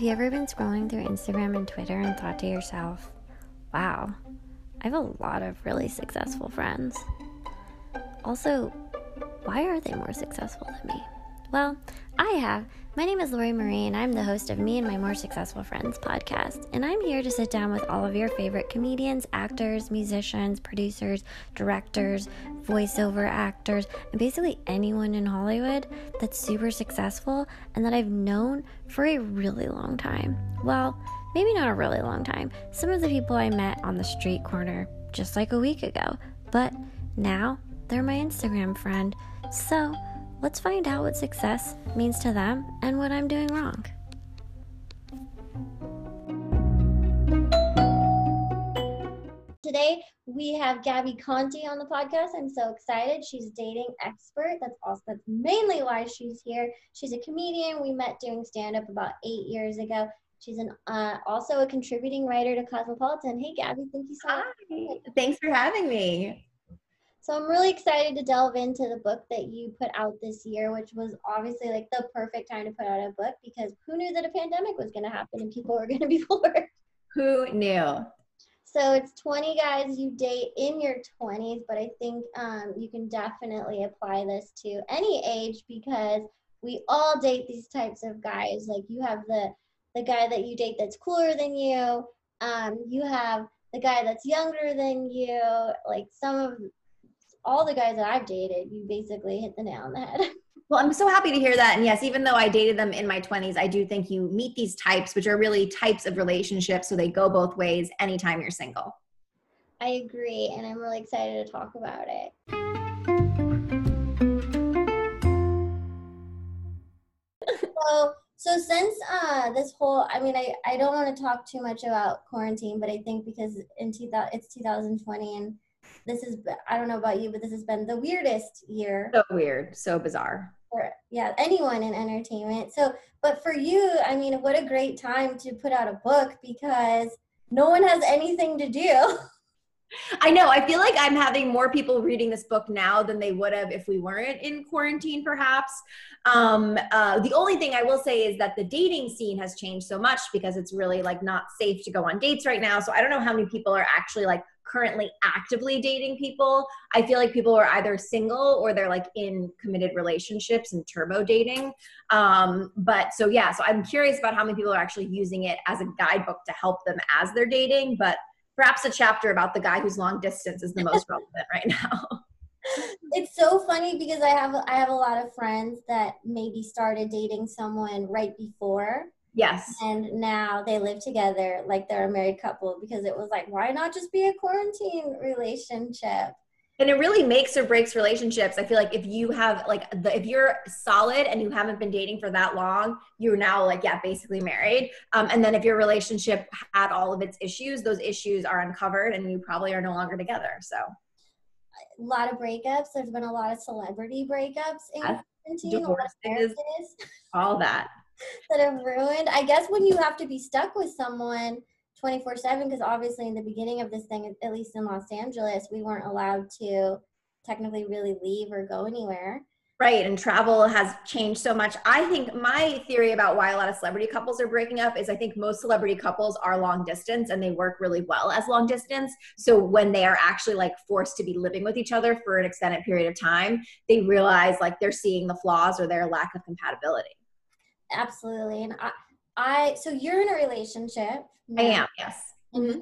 Have you ever been scrolling through Instagram and Twitter and thought to yourself, wow, I have a lot of really successful friends? Also, why are they more successful than me? Well, I have. My name is Lori Marie, and I'm the host of Me and My More Successful Friends podcast. And I'm here to sit down with all of your favorite comedians, actors, musicians, producers, directors, voiceover actors, and basically anyone in Hollywood that's super successful and that I've known for a really long time. Well, maybe not a really long time. Some of the people I met on the street corner just like a week ago, but now they're my Instagram friend. So, Let's find out what success means to them and what I'm doing wrong. Today we have Gabi Conti on the podcast. I'm so excited. She's dating expert. That's also that's mainly why she's here. She's a comedian. We met doing stand up about eight years ago. She's an uh, also a contributing writer to Cosmopolitan. Hey, Gabi, thank you so much. Hi. Thanks for having me. So I'm really excited to delve into the book that you put out this year, which was obviously like the perfect time to put out a book because who knew that a pandemic was going to happen and people were going to be bored? Who knew? So it's 20 guys you date in your 20s, but I think um, you can definitely apply this to any age because we all date these types of guys. Like you have the the guy that you date that's cooler than you. Um, you have the guy that's younger than you. Like some of all the guys that I've dated, you basically hit the nail on the head. Well, I'm so happy to hear that. And yes, even though I dated them in my 20s, I do think you meet these types, which are really types of relationships. So they go both ways anytime you're single. I agree. And I'm really excited to talk about it. so, so since uh, this whole, I mean, I, I don't want to talk too much about quarantine, but I think because in 2000, it's 2020 and this is I don't know about you, but this has been the weirdest year. So weird, so bizarre. For yeah, anyone in entertainment. So, but for you, I mean, what a great time to put out a book because no one has anything to do. I know. I feel like I'm having more people reading this book now than they would have if we weren't in quarantine, perhaps. Um, uh, the only thing I will say is that the dating scene has changed so much because it's really like not safe to go on dates right now. So I don't know how many people are actually like currently actively dating people. I feel like people are either single or they're like in committed relationships and turbo dating. Um, but so yeah, so I'm curious about how many people are actually using it as a guidebook to help them as they're dating. But perhaps a chapter about the guy who's long distance is the most relevant right now. it's so funny because I have I have a lot of friends that maybe started dating someone right before Yes. And now they live together like they're a married couple because it was like, why not just be a quarantine relationship? And it really makes or breaks relationships. I feel like if you have like the, if you're solid and you haven't been dating for that long, you're now like yeah, basically married. Um, and then if your relationship had all of its issues, those issues are uncovered, and you probably are no longer together. So a lot of breakups. There's been a lot of celebrity breakups in quarantine. Divorces, all that that have ruined. I guess when you have to be stuck with someone 24 7, because obviously in the beginning of this thing, at least in Los Angeles, we weren't allowed to technically really leave or go anywhere. Right, and travel has changed so much. I think my theory about why a lot of celebrity couples are breaking up is I think most celebrity couples are long distance and they work really well as long distance. So when they are actually like forced to be living with each other for an extended period of time, they realize like they're seeing the flaws or their lack of compatibility absolutely. And I, I, so you're in a relationship. I am. Yes. Mm-hmm.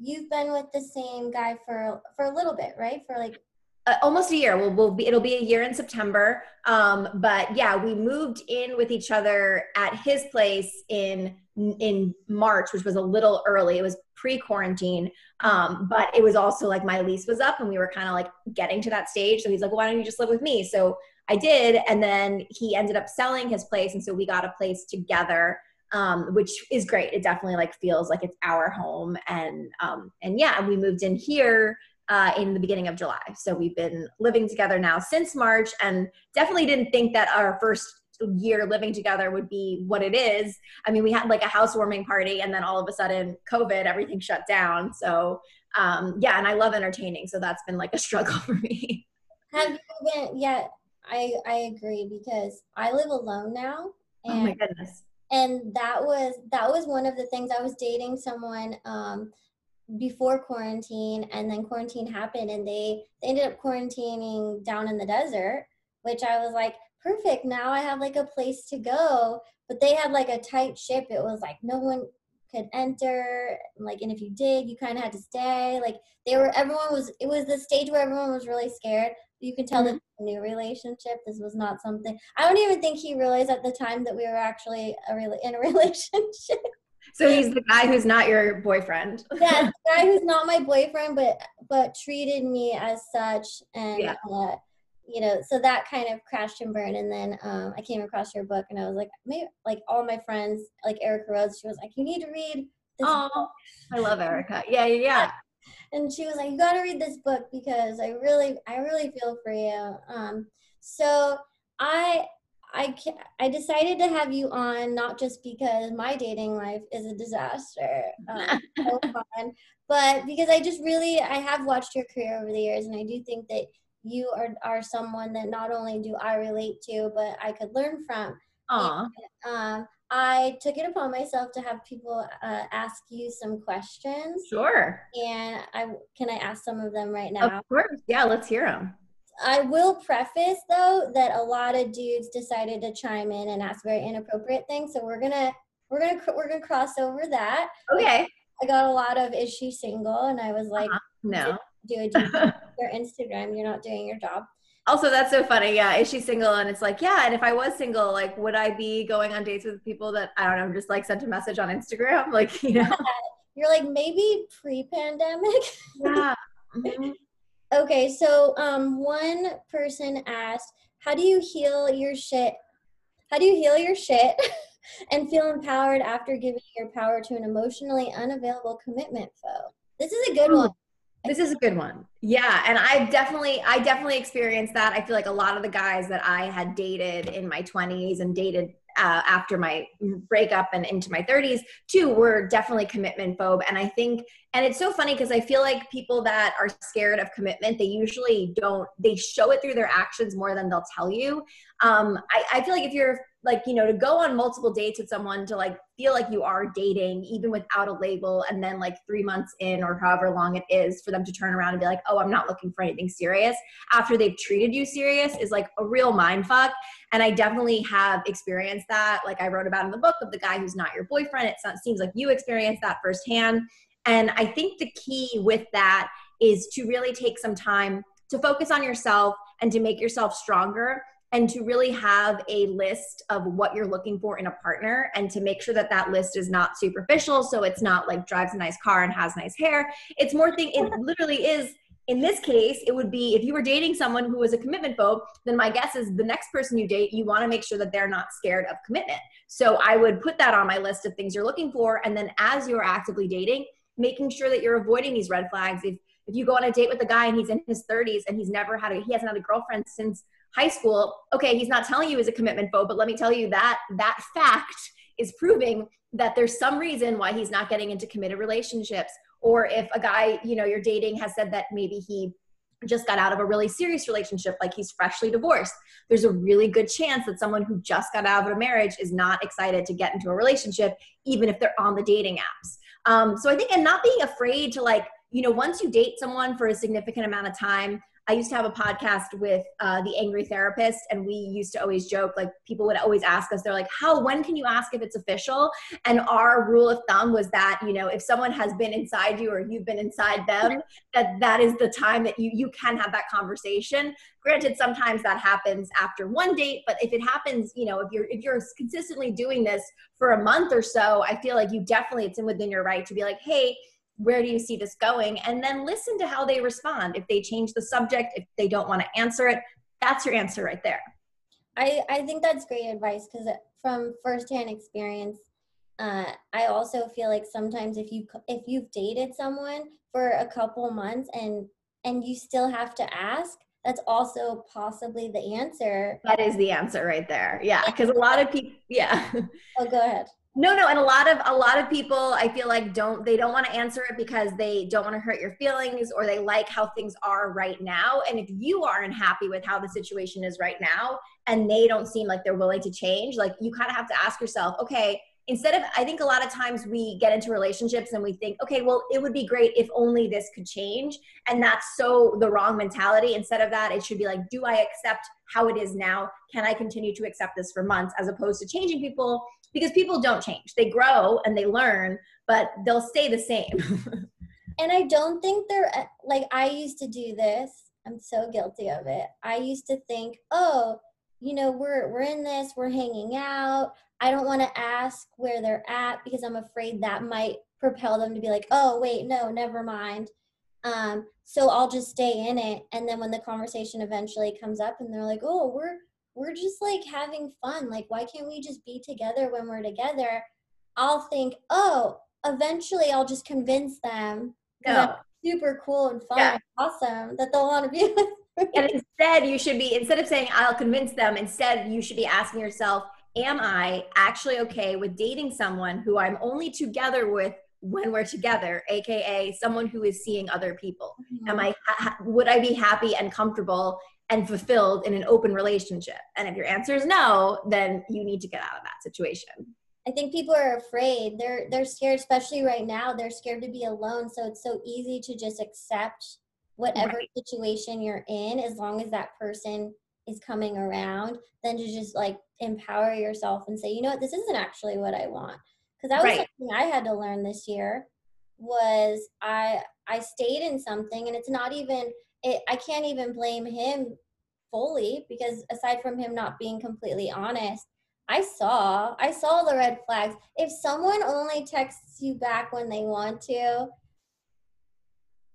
You've been with the same guy for for a little bit, right? For like uh, almost a year. We'll, we'll be, it'll be a year in September. Um, but yeah, we moved in with each other at his place in in March, which was a little early. It was pre-quarantine, um, but it was also like my lease was up, and we were kind of like getting to that stage. So he's like, well, "Why don't you just live with me?" So I did, and then he ended up selling his place, and so we got a place together, um, which is great. It definitely like feels like it's our home, and um, and yeah, we moved in here uh, in the beginning of July. So we've been living together now since March, and definitely didn't think that our first year living together would be what it is. I mean, we had like a housewarming party, and then all of a sudden, COVID, everything shut down. So um, yeah, and I love entertaining, so that's been like a struggle for me. Have you been? Yeah, I I agree because I live alone now. oh my goodness. and that was that was one of the things i was dating someone um before quarantine and then quarantine happened and they, they ended up quarantining down in the desert which i was like perfect now i have like a place to go but they had like a tight ship it was like no one could enter like and if you did you kind of had to stay like they were everyone was it was the stage where everyone was really scared you can tell mm-hmm. that new relationship this was not something i don't even think he realized at the time that we were actually a re- in a relationship so he's the guy who's not your boyfriend yeah the guy who's not my boyfriend but but treated me as such and yeah. uh, you know, so that kind of crashed and burned. And then um, I came across your book and I was like, maybe like all my friends, like Erica Rhodes, she was like, you need to read this oh. I love Erica. Yeah, yeah, yeah. And she was like, you got to read this book because I really, I really feel for you. Um, so I, I, I decided to have you on not just because my dating life is a disaster, um, so fun, but because I just really I have watched your career over the years, and I do think that you are, are someone that not only do I relate to, but I could learn from. Aww. And, um, I took it upon myself to have people uh, ask you some questions. Sure. And I can I ask some of them right now? Of course. Yeah, let's hear them. I will preface though that a lot of dudes decided to chime in and ask very inappropriate things, so we're gonna we're gonna we're gonna cross over that. Okay. I got a lot of is she single, and I was like, uh-huh. no do a your Instagram, you're not doing your job. Also, that's so funny. Yeah, is she single? And it's like, yeah. And if I was single, like, would I be going on dates with people that I don't know, just like sent a message on Instagram? Like, you know, yeah. you're like maybe pre-pandemic. Yeah. Mm-hmm. okay, so um, one person asked, "How do you heal your shit? How do you heal your shit?" and feel empowered after giving your power to an emotionally unavailable commitment foe. This is a good one. This is a good one. Yeah, and I definitely I definitely experienced that. I feel like a lot of the guys that I had dated in my 20s and dated uh, after my breakup and into my 30s too were definitely commitment phobe and i think and it's so funny because i feel like people that are scared of commitment they usually don't they show it through their actions more than they'll tell you um, I, I feel like if you're like you know to go on multiple dates with someone to like feel like you are dating even without a label and then like three months in or however long it is for them to turn around and be like oh i'm not looking for anything serious after they've treated you serious is like a real mind fuck. And i definitely have experienced that. Like i wrote about in the book of the guy who's not your boyfriend. It seems like you experienced that firsthand. And i think the key with that is to really take some time to focus on yourself and to make yourself stronger and to really have a list of what you're looking for in a partner and to make sure that that list is not superficial so it's not like drives a nice car and has nice hair. It's more thing it literally is in this case it would be if you were dating someone who was a commitment phobe then my guess is the next person you date you want to make sure that they're not scared of commitment. So i would put that on my list of things you're looking for and then as you're actively dating making sure that you're avoiding these red flags. If if you go on a date with a guy and he's in his 30s and he's never had a he hasn't had a girlfriend since high school, okay, he's not telling you he's a commitment phobe, but let me tell you that that fact is proving that there's some reason why he's not getting into committed relationships. Or if a guy, you know, you're dating has said that maybe he just got out of a really serious relationship, like he's freshly divorced, there's a really good chance that someone who just got out of a marriage is not excited to get into a relationship, even if they're on the dating apps. Um, so I think, and not being afraid to like, you know, once you date someone for a significant amount of time, I used to have a podcast with uh, the Angry Therapist, and we used to always joke like people would always ask us, they're like, "How? When can you ask if it's official?" And our rule of thumb was that you know if someone has been inside you or you've been inside them, that that is the time that you you can have that conversation. Granted, sometimes that happens after one date, but if it happens, you know, if you're if you're consistently doing this for a month or so, I feel like you definitely it's in within your right to be like, "Hey." Where do you see this going? And then listen to how they respond. If they change the subject if they don't want to answer it that's your answer right there. I i think that's great advice because from firsthand experience uh, i also feel like sometimes if you if you've dated someone for a couple months and and you still have to ask that's also possibly the answer. That is the answer right there. Yeah because a lot of people yeah. Oh go ahead No, no, and a lot of a lot of people I feel like don't they don't want to answer it because they don't want to hurt your feelings or they like how things are right now. And if you aren't happy with how the situation is right now and they don't seem like they're willing to change, like you kind of have to ask yourself, okay, instead of i think a lot of times we get into relationships and we think okay well it would be great if only this could change. And that's so the wrong mentality. Instead of that it should be like do i accept how it is now? Can i continue to accept this for months? As opposed to changing people because people don't change. They grow and they learn but they'll stay the same. And i don't think they're like i used to do this. I'm so guilty of it. I used to think oh you know we're we're in this. We're hanging out. I don't want to ask where they're at because I'm afraid that might propel them to be like, oh, wait, no, never mind. Um, so I'll just stay in it. And then when the conversation eventually comes up and they're like, oh, we're, we're just like having fun. Like, why can't we just be together when we're together? I'll think, oh, eventually I'll just convince them. No. Super cool and fun yeah. and awesome that they'll want to be with me. And instead, you should be, instead of saying, I'll convince them, instead, you should be asking yourself, am I actually okay with dating someone who I'm only together with when we're together, aka someone who is seeing other people? Mm-hmm. Am I ha- would I be happy and comfortable and fulfilled in an open relationship? And if your answer is no, then you need to get out of that situation. I think people are afraid. They're they're scared, especially right now. They're scared to be alone. So it's so easy to just accept whatever right. situation you're in, as long as that person is coming around then to just like empower yourself and say, you know what, this isn't actually what I want. Because that was right. something I had to learn this year was I I stayed in something and it's not even it I can't even blame him fully because aside from him not being completely honest, I saw I saw the red flags. If someone only texts you back when they want to,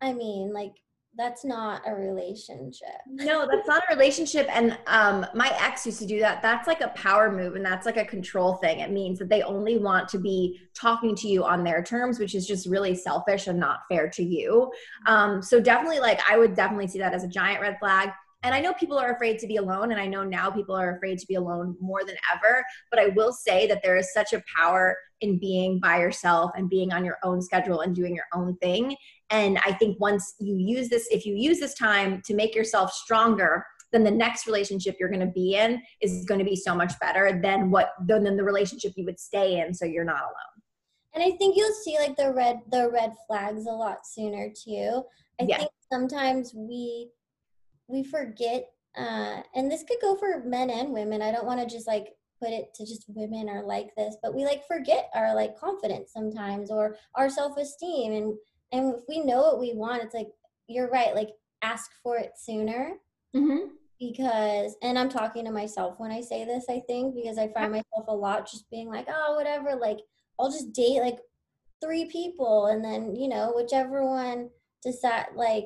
I mean, like that's not a relationship. No, that's not a relationship. And um, my ex used to do that. That's like a power move and that's like a control thing. It means that they only want to be talking to you on their terms, which is just really selfish and not fair to you. Um, so definitely, like, I would definitely see that as a giant red flag. And I know people are afraid to be alone, and I know now people are afraid to be alone more than ever. But I will say that there is such a power in being by yourself and being on your own schedule and doing your own thing. And I think once you use this, if you use this time to make yourself stronger, then the next relationship you're going to be in is going to be so much better than what than the relationship you would stay in so you're not alone and i think you'll see like the red the red flags a lot sooner too i yeah. think sometimes we we forget uh, and this could go for men and women. I don't want to just like put it to just women are like this but we like forget our like confidence sometimes or our self-esteem. And and if we know what we want it's like you're right like ask for it sooner. Mm-hmm. because and i'm talking to myself when i say this i think because i find myself a lot just being like oh whatever like i'll just date like three people and then you know whichever one decide like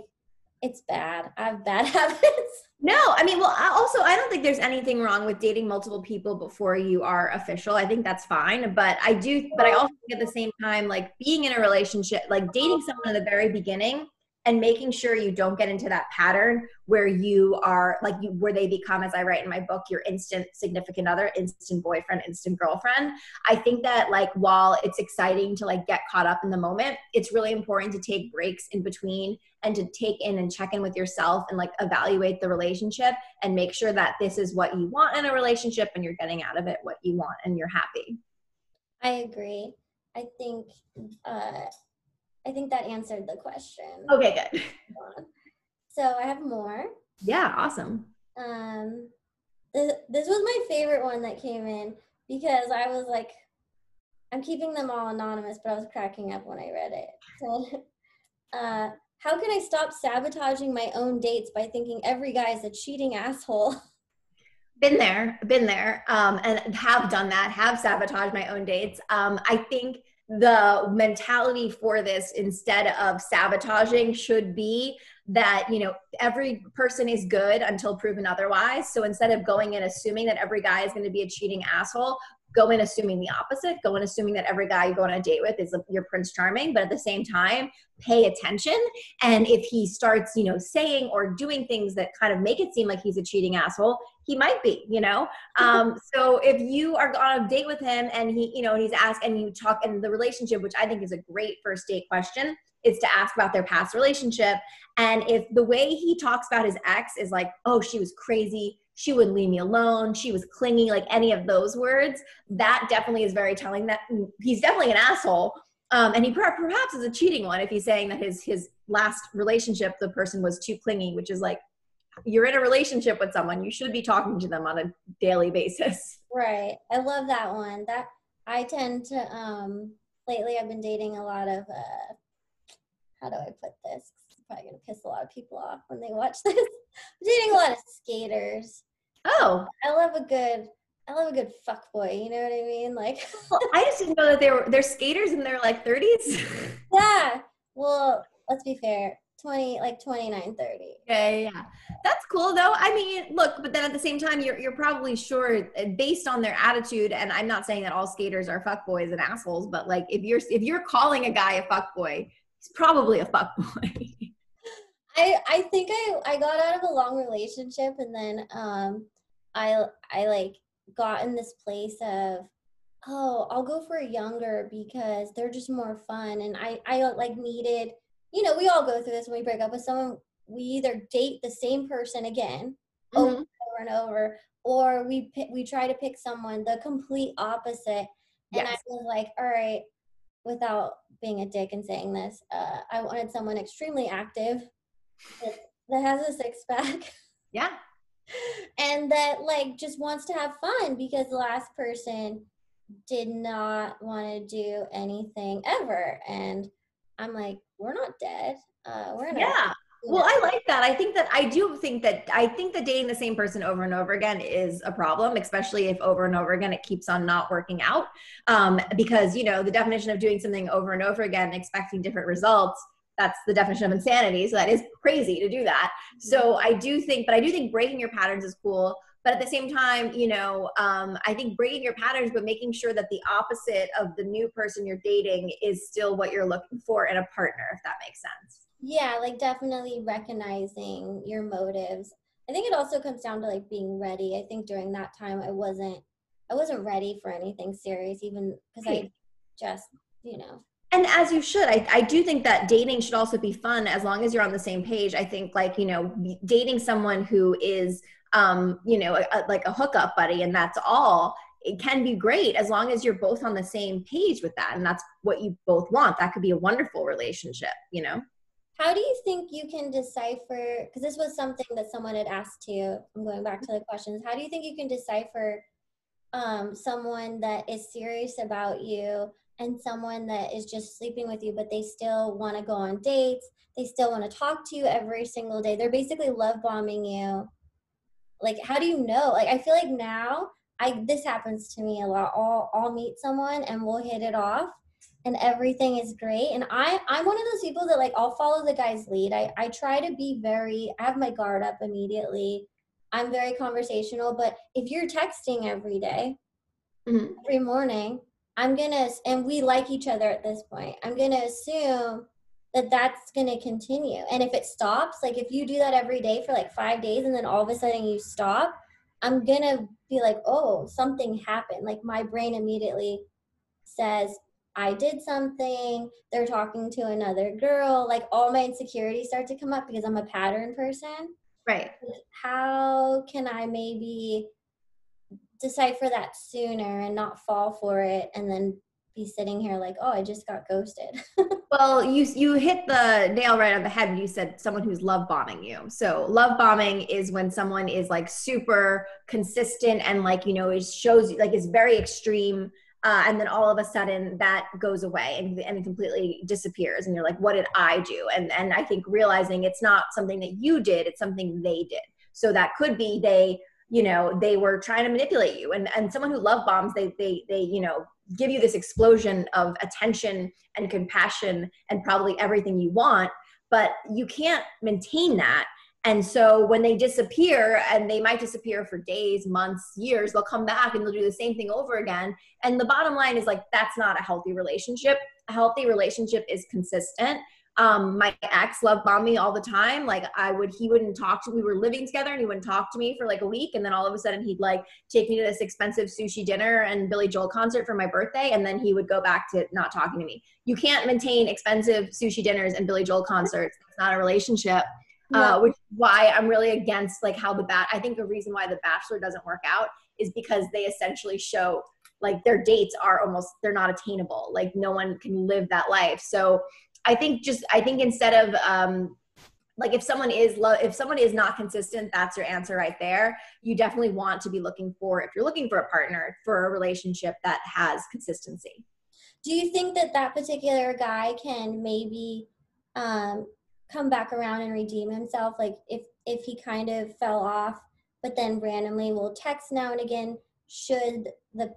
it's bad. I have bad habits. No, I mean, well, I also, I don't think there's anything wrong with dating multiple people before you are official. I think that's fine. But I do, but I also think at the same time, like being in a relationship, like dating someone in the very beginning and making sure you don't get into that pattern where you are like you where they become as i write in my book your instant significant other instant boyfriend instant girlfriend. I think that like while it's exciting to like get caught up in the moment it's really important to take breaks in between and to take in and check in with yourself and like evaluate the relationship and make sure that this is what you want in a relationship and you're getting out of it what you want and you're happy. I agree. I think uh I think that answered the question. Okay, good. So I have more. Yeah, awesome. Um, this, this was my favorite one that came in because I was like, I'm keeping them all anonymous, but I was cracking up when I read it. So, uh, how can I stop sabotaging my own dates by thinking every guy is a cheating asshole? Been there, been there, um, and have done that. Have sabotaged my own dates. Um, I think the mentality for this instead of sabotaging should be that you know every person is good until proven otherwise. So instead of going and assuming that every guy is going to be a cheating asshole go in assuming the opposite. Go in assuming that every guy you go on a date with is your prince charming but at the same time pay attention. And if he starts you know saying or doing things that kind of make it seem like he's a cheating asshole he might be, you know? Um, so if you are on a date with him and he, you know, and he's asked and you talk and the relationship, which I think is a great first date question, is to ask about their past relationship. And if the way he talks about his ex is like, oh, she was crazy, she wouldn't leave me alone, she was clingy, like any of those words, that definitely is very telling that he's definitely an asshole. Um, and he perhaps is a cheating one if he's saying that his his last relationship the person was too clingy, which is like you're in a relationship with someone you should be talking to them on a daily basis right i love that one that i tend to um lately i've been dating a lot of uh how do i put this it's probably gonna piss a lot of people off when they watch this i'm dating a lot of skaters oh i love a good I love a good fuck boy, you know what I mean? Like well, I just didn't know that they were they're skaters in their like 30s. yeah. Well, let's be fair. 20 like 29 30 yeah yeah that's cool though. I mean look but then at the same time you're, you're probably sure uh, based on their attitude and i'm not saying that all skaters are fuck boys and assholes but like if you're if you're calling a guy a fuck boy he's probably a fuck boy i i think i i got out of a long relationship and then um i i like got in this place of oh i'll go for a younger because they're just more fun and i i like needed you know, we all go through this when we break up with someone. We either date the same person again mm-hmm. over, over and over, or we we try to pick someone the complete opposite. And yes. I was like, all right, without being a dick and saying this, uh, I wanted someone extremely active that, that has a six pack. Yeah. and that like just wants to have fun because the last person did not want to do anything ever. And I'm like, we're not dead. Uh, we're in yeah. well, I like that. I think that I do think that I think that dating the same person over and over again is a problem, especially if over and over again it keeps on not working out. Um, because you know the definition of doing something over and over again, expecting different results, that's the definition of insanity. So that is crazy to do that. So I do think, but I do think breaking your patterns is cool but at the same time you know um, i think breaking your patterns but making sure that the opposite of the new person you're dating is still what you're looking for in a partner if that makes sense. Yeah like definitely recognizing your motives. I think it also comes down to like being ready. I think during that time i wasn't i wasn't ready for anything serious even because i just you know. And as you should. I, I do think that dating should also be fun. As long as you're on the same page i think like you know dating someone who is um, you know, a, a, like a hookup buddy, and that's all. It can be great as long as you're both on the same page with that, and that's what you both want. That could be a wonderful relationship, you know. How do you think you can decipher? Because this was something that someone had asked you. I'm going back to the questions. How do you think you can decipher um, someone that is serious about you and someone that is just sleeping with you, but they still want to go on dates. They still want to talk to you every single day. They're basically love bombing you like how do you know? Like i feel like now i this happens to me a lot. I'll i'll meet someone and we'll hit it off and everything is great. And i i'm one of those people that like i'll follow the guy's lead. I i try to be very i have my guard up immediately. I'm very conversational but if you're texting every day, mm-hmm. every morning i'm gonna and we like each other at this point. I'm gonna assume that that's going to continue. And if it stops, like if you do that every day for like five days and then all of a sudden you stop, I'm going to be like, oh, something happened. Like my brain immediately says, I did something, they're talking to another girl. Like all my insecurities start to come up because I'm a pattern person. Right. How can I maybe decipher that sooner and not fall for it and then be sitting here like, oh, I just got ghosted. well, you you hit the nail right on the head you said someone who's love bombing you. So love bombing is when someone is like super consistent and like you know it shows you like it's very extreme. Uh, and then all of a sudden that goes away and, and completely disappears and you're like what did i do and and i think realizing it's not something that you did it's something they did so that could be they you know they were trying to manipulate you and and someone who love bombs they they they you know give you this explosion of attention and compassion and probably everything you want but you can't maintain that. And so when they disappear and they might disappear for days months years they'll come back and they'll do the same thing over again. And the bottom line is like that's not a healthy relationship. A healthy relationship is consistent Um, my ex love bombed me all the time. Like I would, he wouldn't talk to. We were living together, and he wouldn't talk to me for like a week, and then all of a sudden he'd like take me to this expensive sushi dinner and Billy Joel concert for my birthday, and then he would go back to not talking to me. You can't maintain expensive sushi dinners and Billy Joel concerts. It's not a relationship. Uh, which is why I'm really against like how the bat. I think the reason why the Bachelor doesn't work out is because they essentially show like their dates are almost they're not attainable. Like no one can live that life. So I think just I think instead of um, like if someone is lo- if someone is not consistent that's your answer right there. You definitely want to be looking for if you're looking for a partner for a relationship that has consistency. Do you think that that particular guy can maybe um, come back around and redeem himself? Like if if he kind of fell off but then randomly will text now and again should the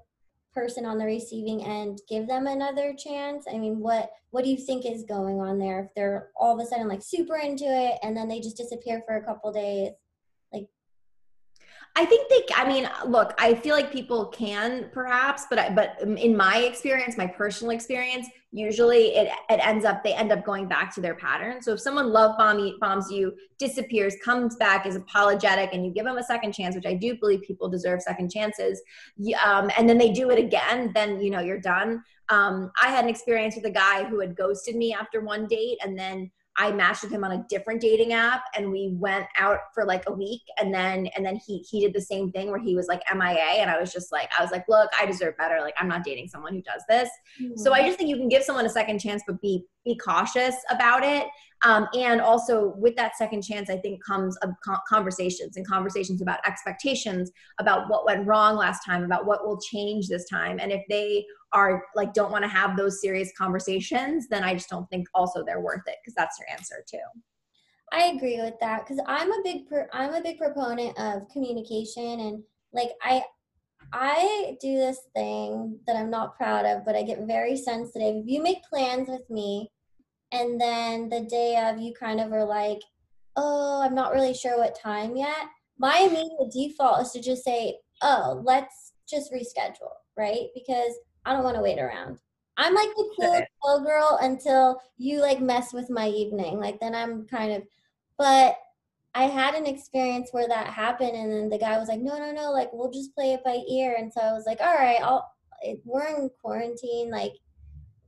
person on the receiving end give them another chance? I mean what what do you think is going on there if they're all of a sudden like super into it and then they just disappear for a couple days I think they. I mean, look, I feel like people can perhaps, but I, but in my experience, my personal experience, usually it it ends up they end up going back to their pattern. So if someone love bomb bombs you, disappears, comes back, is apologetic, and you give them a second chance, which I do believe people deserve second chances, um, and then they do it again, then you know you're done. Um, I had an experience with a guy who had ghosted me after one date, and then I matched with him on a different dating app and we went out for like a week and then and then he he did the same thing where he was like MIA and I was just like I was like look I deserve better like I'm not dating someone who does this. Mm-hmm. So I just think you can give someone a second chance but be be cautious about it um, and also with that second chance, I think comes conversations and conversations about expectations, about what went wrong last time, about what will change this time. And if they are like don't want to have those serious conversations, then I just don't think also they're worth it because that's your answer too. I agree with that because I'm a big per- I'm a big proponent of communication and like I I do this thing that I'm not proud of, but I get very sensitive. If you make plans with me and then the day of you kind of are like oh i'm not really sure what time yet. My immediate default is to just say oh let's just reschedule right? Because i don't want to wait around. I'm like the cool chill girl until you like mess with my evening. Like then i'm kind of but i had an experience where that happened and then the guy was like no no no like we'll just play it by ear. And so i was like all right i'll we're in quarantine like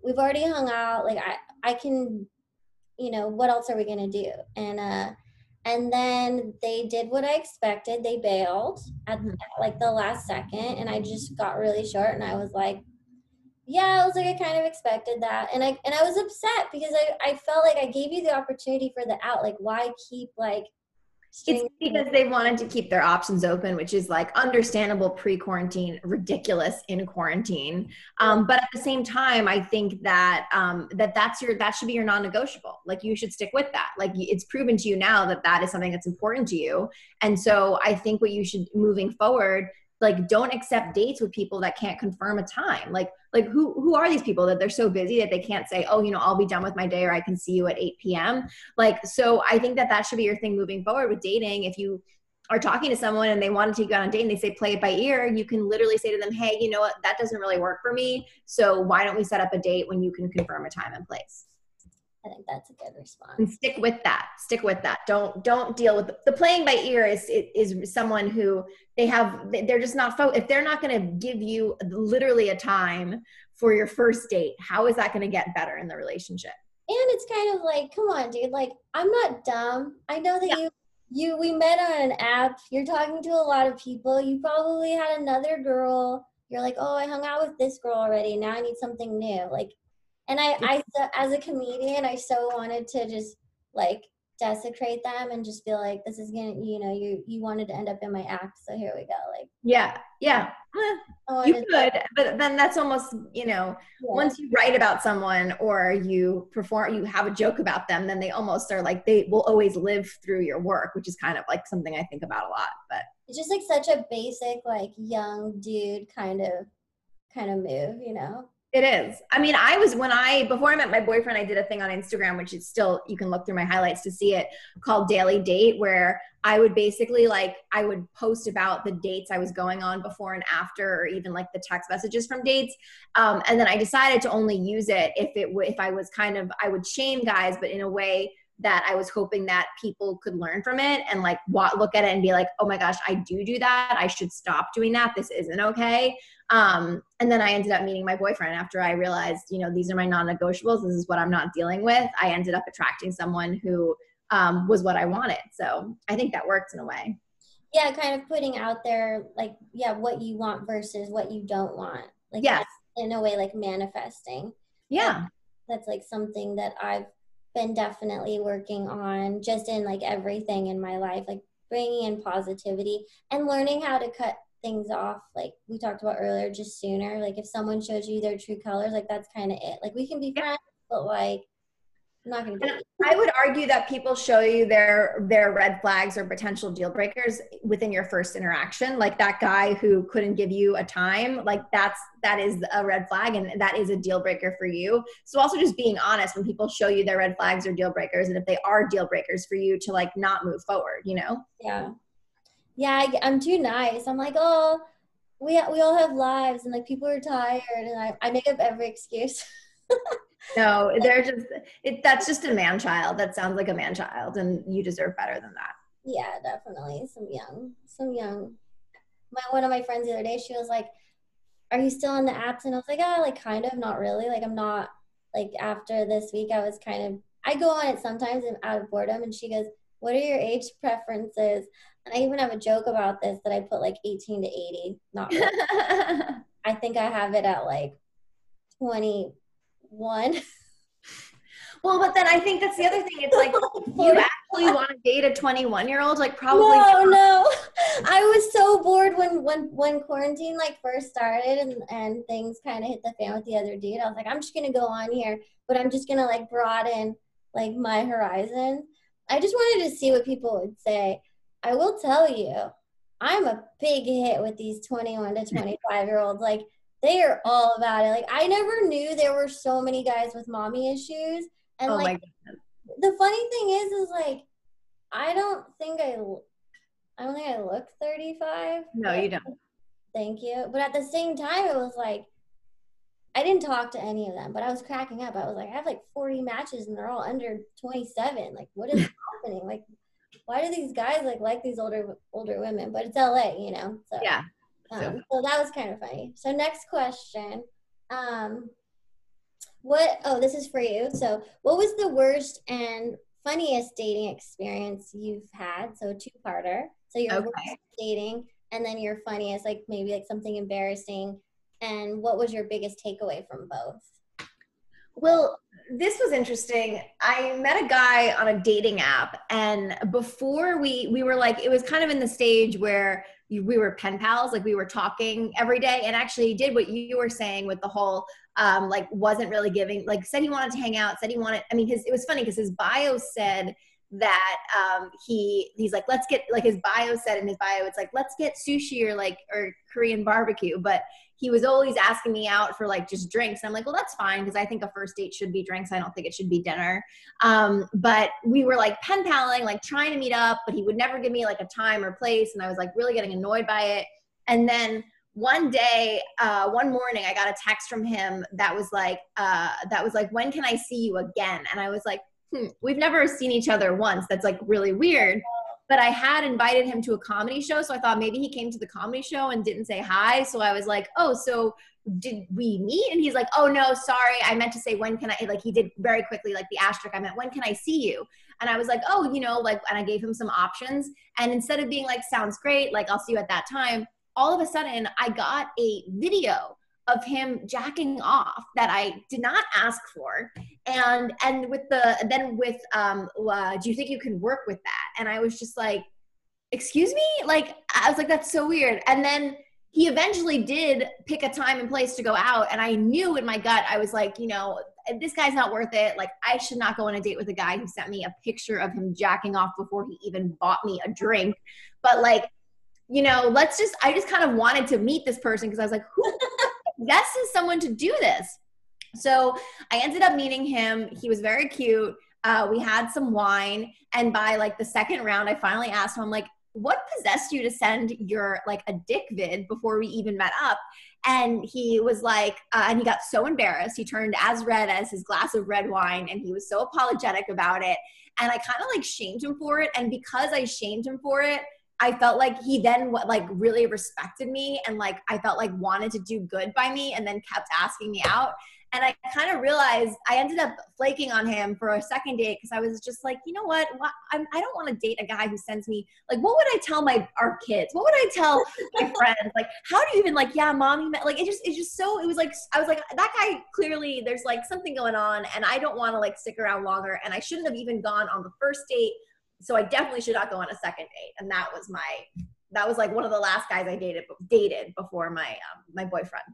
we've already hung out like i i can you know what else are we going to do? And uh and then they did what i expected. They bailed at, at like the last second and i just got really short and i was like yeah, I was like I kind of expected that, and I and I was upset because I I felt like I gave you the opportunity for the out. Like, why keep like it's because they wanted to keep their options open, which is like understandable pre quarantine, ridiculous in quarantine. Um, but at the same time, I think that um, that that's your that should be your non negotiable. Like you should stick with that. Like it's proven to you now that that is something that's important to you. And so I think what you should moving forward like don't accept dates with people that can't confirm a time. Like like who who are these people that they're so busy that they can't say oh you know i'll be done with my day or i can see you at 8 p.m like so i think that that should be your thing moving forward with dating. If you are talking to someone and they want to take you on a date and they say play it by ear you can literally say to them hey you know what? That doesn't really work for me. So why don't we set up a date when you can confirm a time and place I think that's a good response. And stick with that. Stick with that. Don't don't deal with the, the playing by ear. Is is someone who they have they're just not fo- if they're not going to give you literally a time for your first date. How is that going to get better in the relationship? And it's kind of like, come on, dude. Like I'm not dumb. I know that yeah. you you we met on an app. You're talking to a lot of people. You probably had another girl. You're like, oh, I hung out with this girl already. Now I need something new. Like and I, I as a comedian i so wanted to just like desecrate them and just feel like this is gonna you know you you wanted to end up in my act so here we go like. Yeah yeah. You could but then that's almost you know yeah. once you write about someone or you perform you have a joke about them then they almost are like they will always live through your work which is kind of like something i think about a lot but it's just like such a basic like young dude kind of kind of move you know It is. I mean, I was when I before I met my boyfriend, I did a thing on Instagram, which is still you can look through my highlights to see it, called Daily Date, where I would basically like I would post about the dates I was going on before and after, or even like the text messages from dates. Um, and then I decided to only use it if it if I was kind of I would shame guys, but in a way that I was hoping that people could learn from it and like what, look at it and be like, oh my gosh, I do do that. I should stop doing that. This isn't okay. Um, and then I ended up meeting my boyfriend after I realized, you know, these are my non-negotiables. This is what I'm not dealing with. I ended up attracting someone who um, was what I wanted. So I think that worked in a way. Yeah, kind of putting out there like, yeah, what you want versus what you don't want. Like, yes. in a way, like manifesting. Yeah. That's like something that I've been definitely working on just in like everything in my life, like bringing in positivity and learning how to cut things off like we talked about earlier just sooner like if someone shows you their true colors like that's kind of it like we can be friends but like I'm not gonna be I would argue that people show you their their red flags or potential deal breakers within your first interaction. Like that guy who couldn't give you a time, like that's that is a red flag and that is a deal breaker for you. So also just being honest when people show you their red flags or deal breakers and if they are deal breakers for you to like not move forward, you know? Yeah. Yeah, I, am too nice. I'm like, oh, we we all have lives and like people are tired and I, I make up every excuse. no, they're just it, that's just a man child. That sounds like a man child, and you deserve better than that. Yeah, definitely. Some young, some young. My one of my friends the other day, she was like, "Are you still on the apps?" And I was like, "Ah, like kind of, not really. Like I'm not. Like after this week, I was kind of. I go on it sometimes out of boredom." And she goes, "What are your age preferences?" And I even have a joke about this that I put like 18 to 80. Not really. I think I have it at like 21. Well, but then I think that's the other thing. It's like you actually want to date a 21 year old, like probably. No, no. I was so bored when when when quarantine like first started and and things kind of hit the fan with the other dude. I was like, I'm just gonna go on here, but I'm just gonna like broaden like my horizon. I just wanted to see what people would say. I will tell you, I'm a big hit with these 21 to 25 year olds. Like they are all about it. Like I never knew there were so many guys with mommy issues. And oh like the funny thing is, is like I don't think I, I don't think I look 35. No, you don't. Thank you. But at the same time, it was like I didn't talk to any of them, but I was cracking up. I was like, I have like 40 matches and they're all under 27. Like, what is happening? Like, why do these guys like like these older older women? But it's LA, you know. So yeah. Um, so. so that was kind of funny. So next question. Um, what? Oh, this is for you. So, what was the worst and funniest dating experience you've had? So two parter. So your okay. worst dating, and then your funniest, like maybe like something embarrassing. And what was your biggest takeaway from both? Well, this was interesting. I met a guy on a dating app, and before we we were like, it was kind of in the stage where we were pen pals like we were talking every day and actually did what you were saying with the whole um like wasn't really giving like said he wanted to hang out said he wanted i mean his it was funny because his bio said that um he he's like let's get like his bio said in his bio it's like let's get sushi or like or korean barbecue but he was always asking me out for like just drinks. And I'm like, well, that's fine because I think a first date should be drinks. I don't think it should be dinner. Um, but we were like pen paling, like trying to meet up, but he would never give me like a time or place. And I was like really getting annoyed by it. And then one day, uh, one morning, I got a text from him that was like, uh, that was like, when can I see you again? And I was like, hmm, we've never seen each other once. That's like really weird but I had invited him to a comedy show. So I thought maybe he came to the comedy show and didn't say hi. So I was like, oh, so did we meet? And he's like, oh, no, sorry. I meant to say, when can I, like, he did very quickly, like the asterisk. I meant, when can I see you? And I was like, oh, you know, like, and I gave him some options. And instead of being like, sounds great, like, I'll see you at that time, all of a sudden I got a video of him jacking off that I did not ask for. And and with the then with um uh, do you think you can work with that? And I was just like, excuse me? Like I was like, that's so weird. And then he eventually did pick a time and place to go out. And I knew in my gut, I was like, you know, this guy's not worth it. Like, I should not go on a date with a guy who sent me a picture of him jacking off before he even bought me a drink. But like, you know, let's just, I just kind of wanted to meet this person because I was like, who guesses someone to do this. So I ended up meeting him. He was very cute. Uh, we had some wine, and by like the second round, I finally asked him, I'm like, what possessed you to send your like a dick vid before we even met up and he was like uh, and he got so embarrassed he turned as red as his glass of red wine and he was so apologetic about it and i kind of like shamed him for it and because i shamed him for it I felt like he then like really respected me and like I felt like wanted to do good by me and then kept asking me out. And I kind of realized I ended up flaking on him for a second date because I was just like, you know what? I'm, I don't want to date a guy who sends me like, what would I tell my our kids? What would I tell my friends? Like, how do you even like, yeah, mommy met like it just it's just so it was like I was like that guy clearly there's like something going on and I don't want to like stick around longer and I shouldn't have even gone on the first date. So I definitely should not go on a second date. And that was my that was like one of the last guys I dated dated before my um, my boyfriend.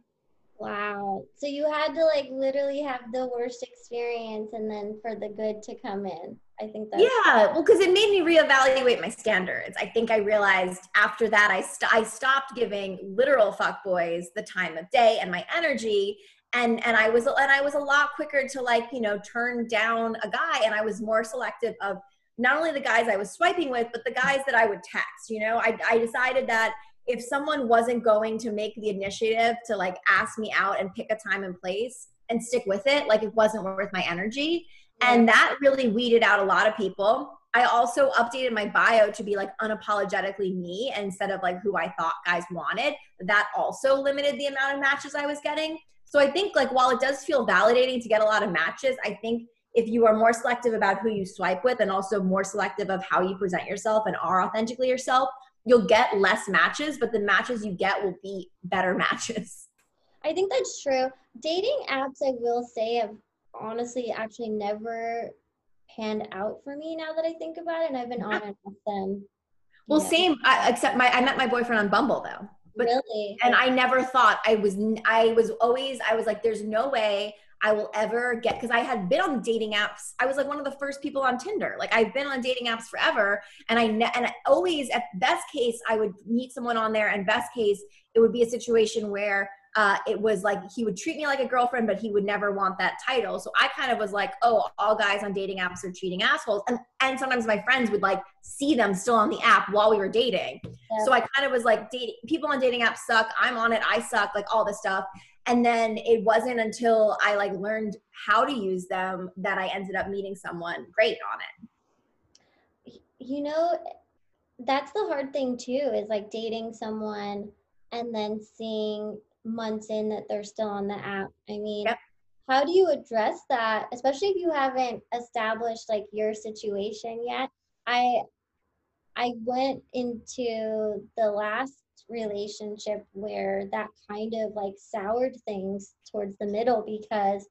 Wow. So you had to like literally have the worst experience and then for the good to come in. I think that. Yeah, well, because it made me reevaluate my standards. I think I realized after that I st- I stopped giving literal fuck boys the time of day and my energy, and and I was and I was a lot quicker to like you know turn down a guy, and I was more selective of not only the guys I was swiping with, but the guys that I would text. You know, I I decided that if someone wasn't going to make the initiative to like ask me out and pick a time and place and stick with it, like it wasn't worth my energy. And that really weeded out a lot of people. I also updated my bio to be like unapologetically me instead of like who I thought guys wanted. That also limited the amount of matches I was getting. So I think like while it does feel validating to get a lot of matches, I think if you are more selective about who you swipe with and also more selective of how you present yourself and are authentically yourself, you'll get less matches, but the matches you get will be better matches. I think that's true. Dating apps, I will say, have honestly actually never panned out for me now that I think about it, and I've been on and off them. Well, know. same. I, except my, I met my boyfriend on Bumble though. But, really? And I never thought I was. I was always. I was like, "There's no way I will ever get because I had been on dating apps. I was like one of the first people on Tinder. Like I've been on dating apps forever, and I ne- and always at best case I would meet someone on there, and best case it would be a situation where uh, it was like he would treat me like a girlfriend, but he would never want that title. So I kind of was like, oh, all guys on dating apps are cheating assholes, and and sometimes my friends would like see them still on the app while we were dating. Yeah. So I kind of was like, dating people on dating apps suck. I'm on it. I suck. Like all this stuff and then it wasn't until i like learned how to use them that i ended up meeting someone great on it. You know that's the hard thing too is like dating someone and then seeing months in that they're still on the app. I mean yep. how do you address that? Especially if you haven't established like your situation yet. I i went into the last relationship where that kind of like soured things towards the middle because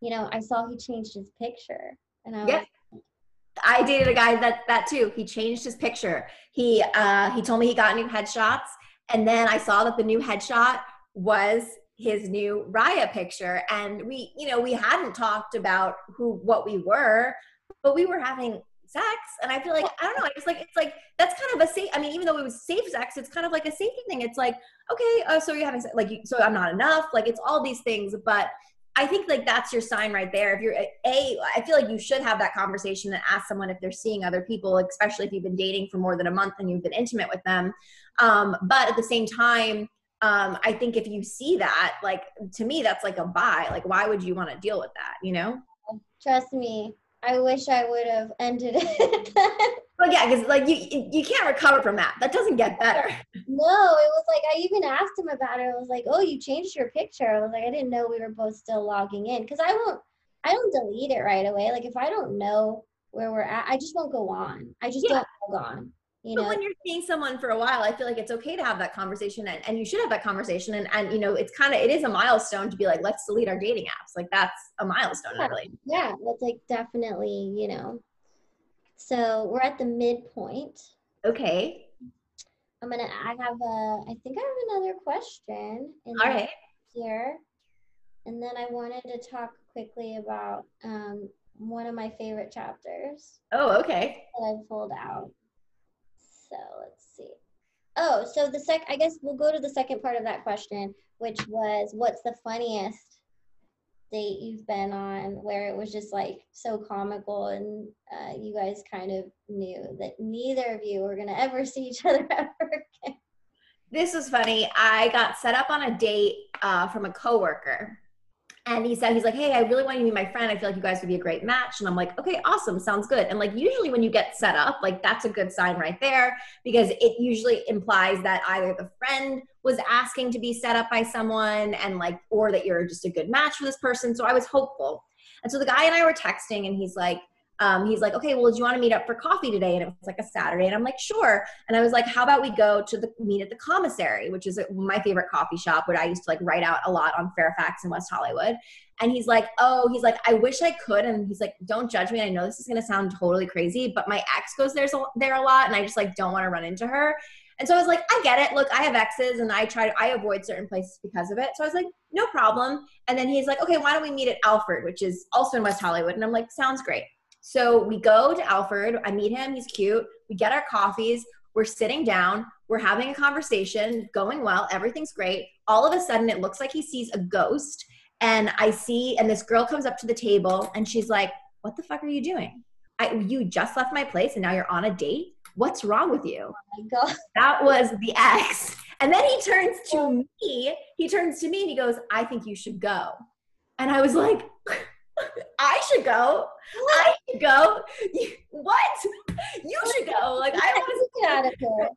you know i saw he changed his picture and i yeah. was I dated a guy that that too. He changed his picture. He uh he told me he got new headshots and then I saw that the new headshot was his new Raya picture and we you know we hadn't talked about who what we were but we were having sex and i feel like i don't know it's like it's like that's kind of a safe i mean even though it was safe sex it's kind of like a safety thing it's like okay uh, so you're having like so i'm not enough like it's all these things but i think like that's your sign right there if you're a i feel like you should have that conversation and ask someone if they're seeing other people especially if you've been dating for more than a month and you've been intimate with them um, but at the same time um, I think if you see that, like to me, that's like a buy. Like, why would you want to deal with that? You know? Trust me, I wish I would have ended it. well, yeah, because like you you can't recover from that. That doesn't get better. No, it was like I even asked him about it. I was like, "Oh, you changed your picture." I was like, "I didn't know we were both still logging in because I won't I don't delete it right away. Like if I don't know where we're at, I just won't go on. I just yeah. don't log on. You but know? when you're seeing someone for a while, I feel like it's okay to have that conversation and, and you should have that conversation. And, and, you know, it's kind of, it is a milestone to be like, let's delete our dating apps. Like that's a milestone, yeah. really. Yeah. That's like definitely, you know, so we're at the midpoint. Okay. I'm going to, I have a, I think I have another question. In All right. Here. And then I wanted to talk quickly about um, one of my favorite chapters. Oh, okay. That I pulled out. So let's see. Oh, so the sec, I guess we'll go to the second part of that question, which was what's the funniest date you've been on where it was just like so comical and uh, you guys kind of knew that neither of you were going to ever see each other ever again? This was funny. I got set up on a date uh, from a coworker and he said he's like hey i really want you to be my friend. I feel like you guys would be a great match. And i'm like okay awesome. Sounds good. And like usually when you get set up like that's a good sign right there because it usually implies that either the friend was asking to be set up by someone and like or that you're just a good match for this person. So i was hopeful. And so the guy and i were texting and he's like um, he's like, okay, well, do you want to meet up for coffee today? And it was like a Saturday. And I'm like, sure. And I was like, how about we go to the meet at the commissary, which is my favorite coffee shop, where I used to like write out a lot on Fairfax and West Hollywood. And he's like, oh, he's like, I wish I could. And he's like, don't judge me. I know this is going to sound totally crazy, but my ex goes there, there a lot. And I just like don't want to run into her. And so I was like, I get it. Look, I have exes and I try to, I avoid certain places because of it. So I was like, no problem. And then he's like, okay, why don't we meet at Alfred, which is also in West Hollywood? And I'm like, sounds great. So we go to Alfred. I meet him. He's cute. We get our coffees. We're sitting down. We're having a conversation, going well. Everything's great. All of a sudden, it looks like he sees a ghost. And I see, and this girl comes up to the table and she's like, What the fuck are you doing? I, you just left my place and now you're on a date? What's wrong with you? Oh that was the ex. And then he turns to oh. me. He turns to me and he goes, I think you should go. And I was like, I should go. I should go. what? You should go. Like I was get out of here.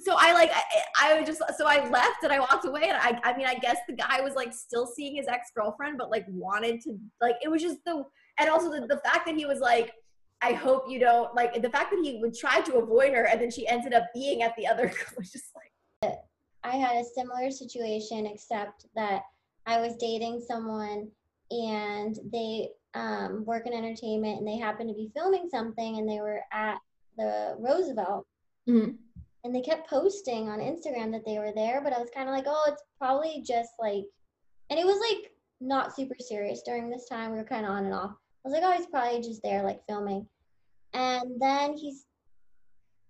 So I like I, I just so I left and I walked away and I I mean I guess the guy was like still seeing his ex girlfriend but like wanted to like it was just the and also the, the fact that he was like I hope you don't like the fact that he would try to avoid her and then she ended up being at the other was just like I had a similar situation except that I was dating someone and they um, work in entertainment and they happened to be filming something and they were at the Roosevelt. Mm-hmm. And they kept posting on Instagram that they were there, but I was kind of like, oh, it's probably just like, and it was like not super serious during this time. We were kind of on and off. I was like, oh, he's probably just there, like filming. And then he's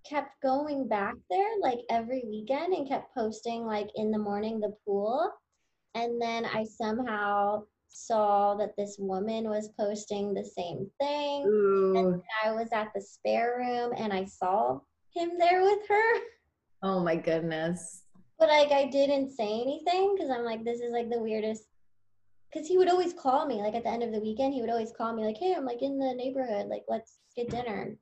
kept going back there like every weekend and kept posting like in the morning the pool. And then I somehow saw that this woman was posting the same thing. Ooh. And I was at the spare room and I saw him there with her. Oh my goodness. But like I didn't say anything because I'm like, this is like the weirdest. Because he would always call me, like at the end of the weekend, he would always call me, like, hey, I'm like in the neighborhood, like let's get dinner.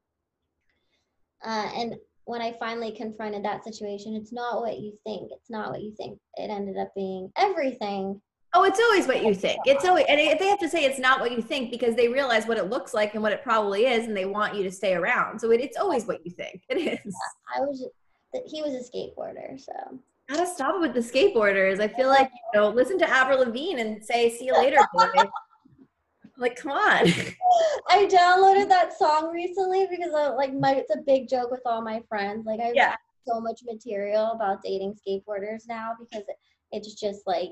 Uh, and when I finally confronted that situation, it's not what you think. It's not what you think. It ended up being everything Oh, it's always what you think. It's always, and if they have to say it's not what you think because they realize what it looks like and what it probably is, and they want you to stay around. So it, it's always what you think. It is. Yeah, I was. He was a skateboarder, so. Gotta stop it with the skateboarders. I feel like you know, listen to Avril Lavigne and say, "See you later, boy." like, come on. I downloaded that song recently because I, like my it's a big joke with all my friends. Like I yeah. have so much material about dating skateboarders now because it, it's just like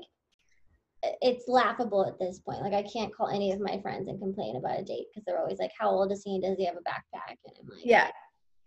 it's laughable at this point. Like I can't call any of my friends and complain about a date because they're always like, "How old is he? Does he have a backpack?" And I'm like, "Yeah,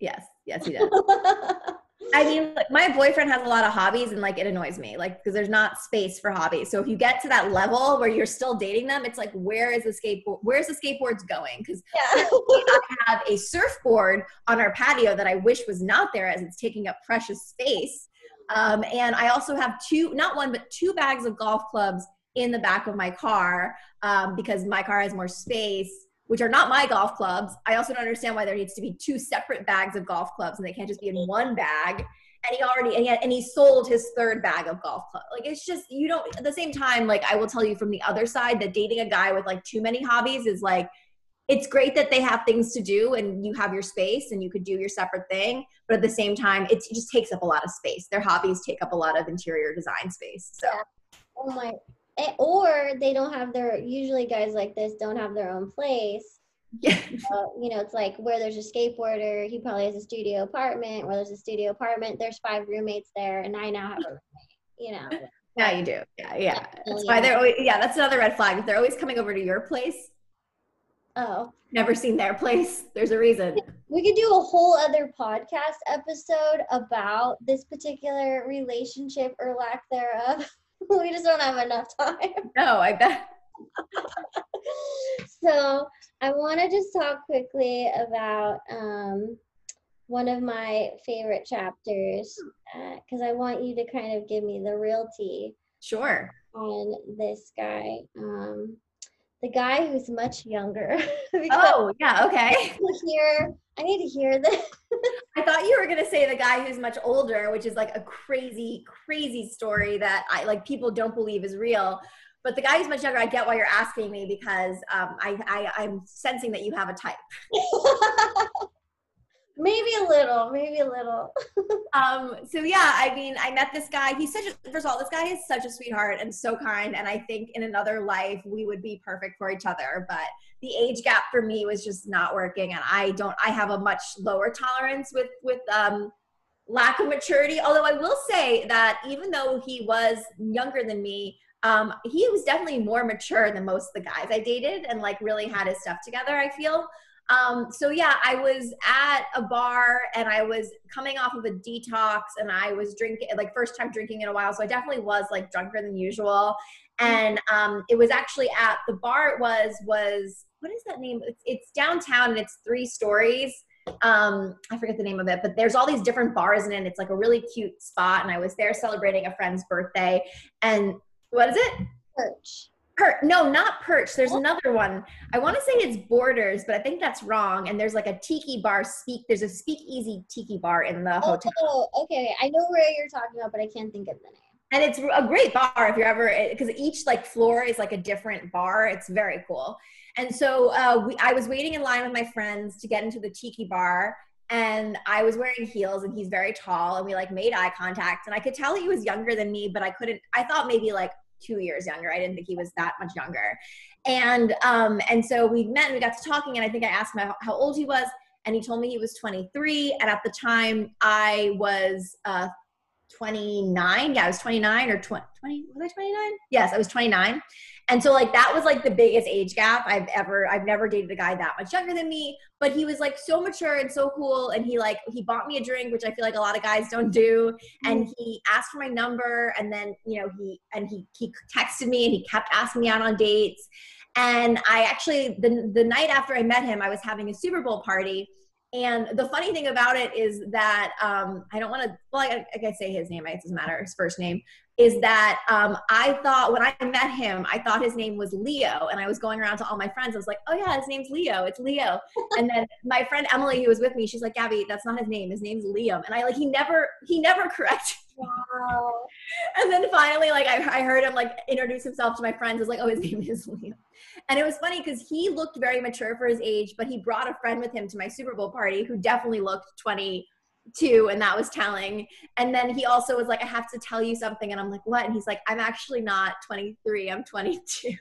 yes, yes, he does." I mean, like, my boyfriend has a lot of hobbies, and like it annoys me, like because there's not space for hobbies. So if you get to that level where you're still dating them, it's like, where is the skateboard? Where's the skateboards going? Because yeah. I have a surfboard on our patio that I wish was not there, as it's taking up precious space. Um, and I also have two, not one, but two bags of golf clubs in the back of my car um, because my car has more space which are not my golf clubs. I also don't understand why there needs to be two separate bags of golf clubs and they can't just be in one bag. And he already and he, had, and he sold his third bag of golf club. Like it's just you don't at the same time like i will tell you from the other side that dating a guy with like too many hobbies is like it's great that they have things to do and you have your space and you could do your separate thing but at the same time it just takes up a lot of space. Their hobbies take up a lot of interior design space so. Oh my or they don't have their usually guys like this don't have their own place. Yeah. Uh, you know it's like where there's a skateboarder he probably has a studio apartment where there's a studio apartment there's five roommates there and i now have a roommate you know. Yeah you do. Yeah yeah. That's why they're always yeah that's another red flag. If they're always coming over to your place oh. never seen their place. There's a reason. We could do a whole other podcast episode about this particular relationship or lack thereof we just don't have enough time. No, I bet. so I want to just talk quickly about um, one of my favorite chapters because uh, I want you to kind of give me the realty. Sure. On this guy, um, the guy who's much younger. oh yeah, okay. I need to hear. I need to hear this. I thought you were gonna say the guy who's much older, which is like a crazy, crazy story that I like people don't believe is real. But the guy who's much younger, I get why you're asking me because um, I, I I'm sensing that you have a type. maybe a little, maybe a little. um, so yeah, I mean, I met this guy. He's such a first of all, this guy is such a sweetheart and so kind. And I think in another life we would be perfect for each other. But the age gap for me was just not working, and I don't. I have a much lower tolerance with with um, lack of maturity. Although I will say that even though he was younger than me. Um, he was definitely more mature than most of the guys I dated and like really had his stuff together, I feel. Um, so yeah, I was at a bar and I was coming off of a detox and I was drinking like first time drinking in a while. So I definitely was like drunker than usual. And um, it was actually at the bar it was was what is that name? It's, it's downtown and it's three stories. Um, I forget the name of it, but there's all these different bars in it. It's like a really cute spot. And I was there celebrating a friend's birthday. And what is it? Perch. Per, no, not Perch. There's another one. I want to say it's Borders, but I think that's wrong. And there's like a tiki bar. Speak. There's a speakeasy tiki bar in the hotel. Oh, okay. I know where you're talking about, but I can't think of the name. And it's a great bar if you're ever because each like floor is like a different bar. It's very cool. And so uh, we, I was waiting in line with my friends to get into the tiki bar, and I was wearing heels, and he's very tall, and we like made eye contact, and I could tell he was younger than me, but I couldn't. I thought maybe like two years younger. I didn't think he was that much younger. And um, and so we met and we got to talking, and I think I asked him how old he was, and he told me he was 23. And at the time, I was uh, 29. Yeah, I was 29 or 20, 20 was I 29? Yes, I was 29. And so like that was like the biggest age gap I've ever I've never dated a guy that much younger than me, but he was like so mature and so cool and he like he bought me a drink which I feel like a lot of guys don't do and mm. he asked for my number and then, you know, he and he he texted me and he kept asking me out on dates. And I actually the the night after I met him, I was having a Super Bowl party and the funny thing about it is that um, I don't want to, well, I, I say his name, it doesn't matter, his first name, is that um, I thought when I met him, I thought his name was Leo. And I was going around to all my friends. I was like, oh, yeah, his name's Leo. It's Leo. and then my friend Emily, who was with me, she's like, Gabi, that's not his name. His name's Liam. And I like, he never, he never corrected Wow. And then finally, like I, I heard him like introduce himself to my friends. I was like, oh, his name is Liam. And it was funny because he looked very mature for his age, but he brought a friend with him to my Super Bowl party who definitely looked 22, and that was telling. And then he also was like, I have to tell you something. And I'm like, what? And he's like, I'm actually not 23, I'm 22.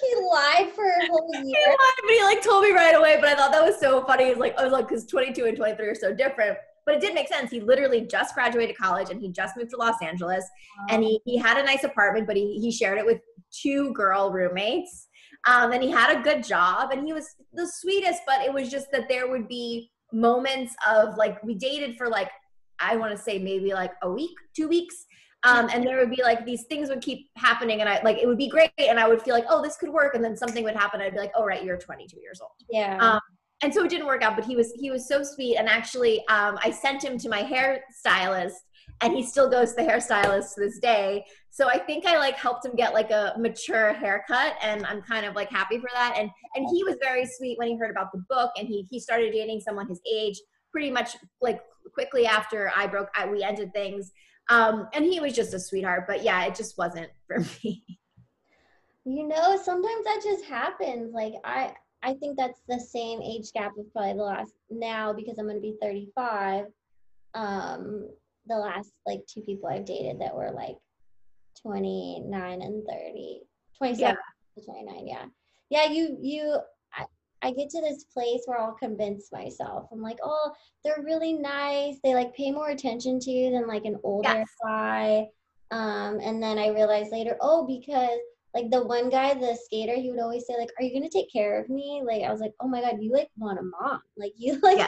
He lied for a whole year. He lied, but he like told me right away. But I thought that was so funny. He's like, I was like, because 22 and 23 are so different but it did make sense. He literally just graduated college and he just moved to Los Angeles wow. and he, he had a nice apartment, but he, he shared it with two girl roommates. Um, and he had a good job and he was the sweetest, but it was just that there would be moments of like, we dated for like, I want to say maybe like a week, two weeks. Um, and there would be like these things would keep happening and I like it would be great and I would feel like oh this could work. And then something would happen. I'd be like oh right you're 22 years old. Yeah. Um, and so it didn't work out but he was he was so sweet. And actually um, i sent him to my hairstylist and he still goes to the hairstylist to this day so i think i like helped him get like a mature haircut and i'm kind of like happy for that. And and he was very sweet when he heard about the book and he he started dating someone his age pretty much like quickly after i broke I, we ended things. Um and he was just a sweetheart but yeah it just wasn't for me. You know sometimes that just happens. Like i I think that's the same age gap of probably the last now because I'm going to be 35. Um, the last like two people I've dated that were like 29 and 30, 27 yeah. to 29. Yeah. Yeah. You, you, I, I get to this place where I'll convince myself. I'm like, oh, they're really nice. They like pay more attention to you than like an older yes. guy. Um, and then I realize later, oh, because like the one guy, the skater, he would always say like, "Are you gonna take care of me?" Like I was like, "Oh my god, you like want a mom? Like you like." Yeah.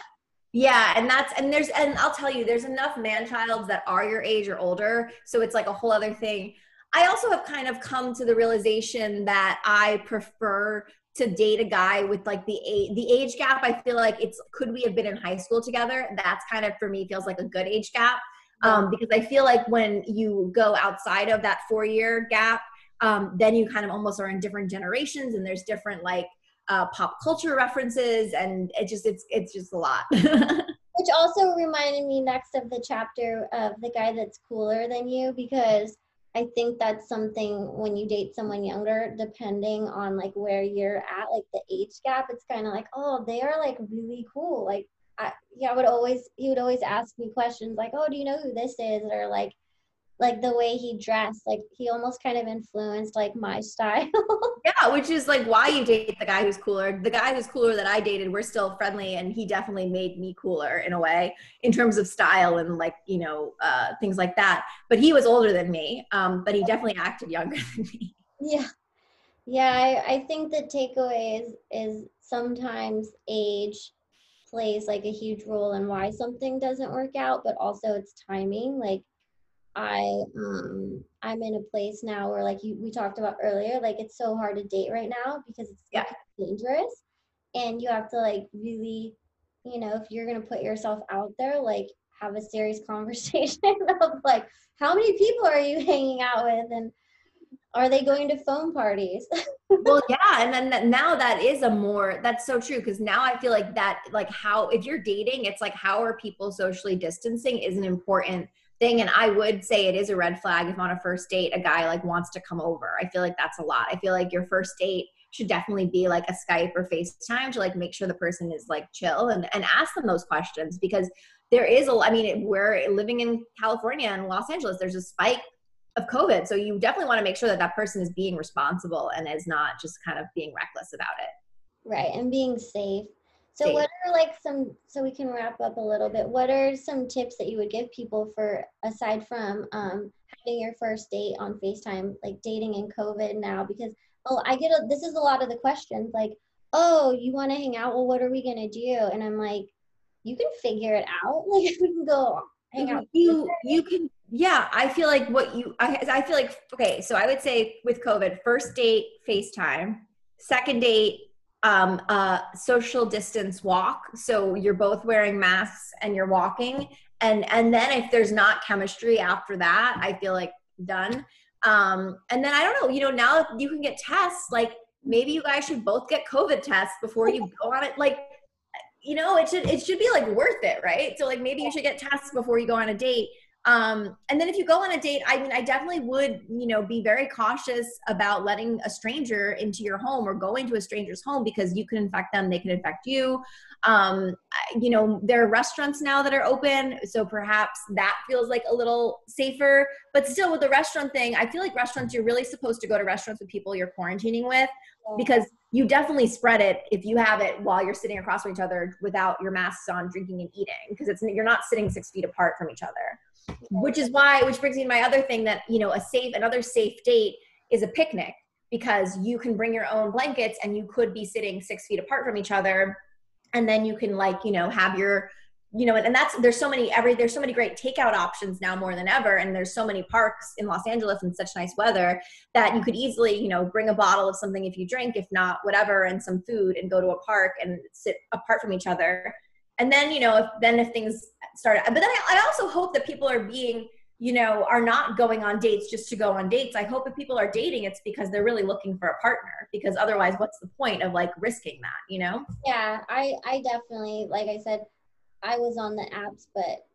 Yeah, and that's and there's and I'll tell you, there's enough man childs that are your age or older, so it's like a whole other thing. I also have kind of come to the realization that I prefer to date a guy with like the age the age gap. I feel like it's could we have been in high school together? That's kind of for me feels like a good age gap um, because i feel like when you go outside of that four year gap um, then you kind of almost are in different generations and there's different like uh, pop culture references and it just it's it's just a lot which also reminded me next of the chapter of the guy that's cooler than you because I think that's something when you date someone younger, depending on like where you're at, like the age gap, it's kind of like, oh, they are like really cool. Like, I, yeah, I would always, he would always ask me questions like, oh, do you know who this is? Or like, like the way he dressed like he almost kind of influenced like my style. Yeah which is like why you date the guy who's cooler. The guy who's cooler that i dated we're still friendly and he definitely made me cooler in a way in terms of style and like you know uh, things like that. But he was older than me um, but he definitely acted younger than me. Yeah. Yeah I, I think the takeaway is is sometimes age plays like a huge role in why something doesn't work out but also it's timing. Like I um I'm in a place now where like you we talked about earlier, like it's so hard to date right now because it's yeah. dangerous. And you have to like really, you know, if you're gonna put yourself out there, like have a serious conversation of like how many people are you hanging out with? And are they going to phone parties? Well yeah and then that, now that is a more that's so true because now i feel like that like how if you're dating it's like how are people socially distancing is an important thing and i would say it is a red flag if on a first date a guy like wants to come over. I feel like that's a lot. I feel like your first date should definitely be like a skype or facetime to like make sure the person is like chill and, and ask them those questions because there is a i mean we're living in california and los angeles there's a spike of covid so you definitely want to make sure that that person is being responsible and is not just kind of being reckless about it. Right and being safe so what are like some so we can wrap up a little bit. What are some tips that you would give people for aside from um, having your first date on FaceTime, like dating in COVID now? Because oh, I get a, this is a lot of the questions like, oh, you want to hang out? Well, what are we gonna do? And I'm like, you can figure it out. Like we can go hang out. You you can yeah. I feel like what you I I feel like okay. So I would say with COVID, first date FaceTime, second date um, a social distance walk. So you're both wearing masks and you're walking. And and then if there's not chemistry after that, I feel like done. Um, and then I don't know, you know, now you can get tests, like maybe you guys should both get COVID tests before you go on it. Like, you know, it should it should be like worth it, right? So like maybe you should get tests before you go on a date. Um, and then if you go on a date, I mean, I definitely would, you know, be very cautious about letting a stranger into your home or going to a stranger's home because you can infect them, they can infect you. Um, you know, there are restaurants now that are open, so perhaps that feels like a little safer. But still, with the restaurant thing, I feel like restaurants, you're really supposed to go to restaurants with people you're quarantining with because you definitely spread it if you have it while you're sitting across from each other without your masks on, drinking and eating because it's you're not sitting six feet apart from each other which is why which brings me to my other thing that you know a safe another safe date is a picnic because you can bring your own blankets and you could be sitting six feet apart from each other. And then you can like you know have your you know and, and that's there's so many every there's so many great takeout options now more than ever. And there's so many parks in los angeles in such nice weather that you could easily you know bring a bottle of something if you drink if not whatever and some food and go to a park and sit apart from each other and then you know if then if things start but then I, I also hope that people are being you know are not going on dates just to go on dates. I hope if people are dating it's because they're really looking for a partner because otherwise what's the point of like risking that you know? Yeah i i definitely like i said i was on the apps but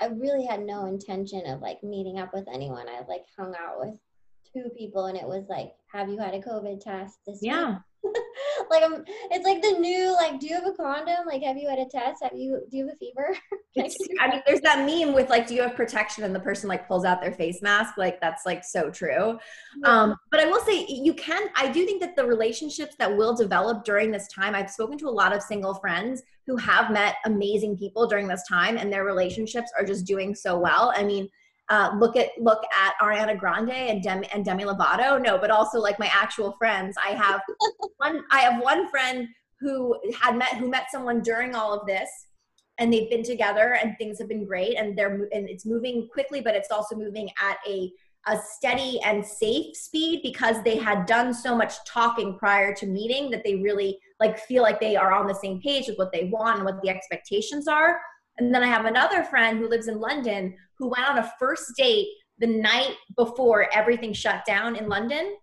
i really had no intention of like meeting up with anyone. I like hung out with two people and it was like have you had a covid test this yeah. week? like I'm, it's like the new like do you have a condom? Like have you had a test? Have you do you have a fever? Like, i mean there's that meme with like do you have protection? And the person like pulls out their face mask. Like that's like so true. Yeah. um but i will say you can i do think that the relationships that will develop during this time i've spoken to a lot of single friends who have met amazing people during this time and their relationships are just doing so well. I mean uh, look at look at Ariana Grande and Demi and Demi Lovato. No, but also like my actual friends. I have one. I have one friend who had met who met someone during all of this, and they've been together and things have been great. And they're and it's moving quickly, but it's also moving at a a steady and safe speed because they had done so much talking prior to meeting that they really like feel like they are on the same page with what they want and what the expectations are. And then I have another friend who lives in London who went on a first date the night before everything shut down in London.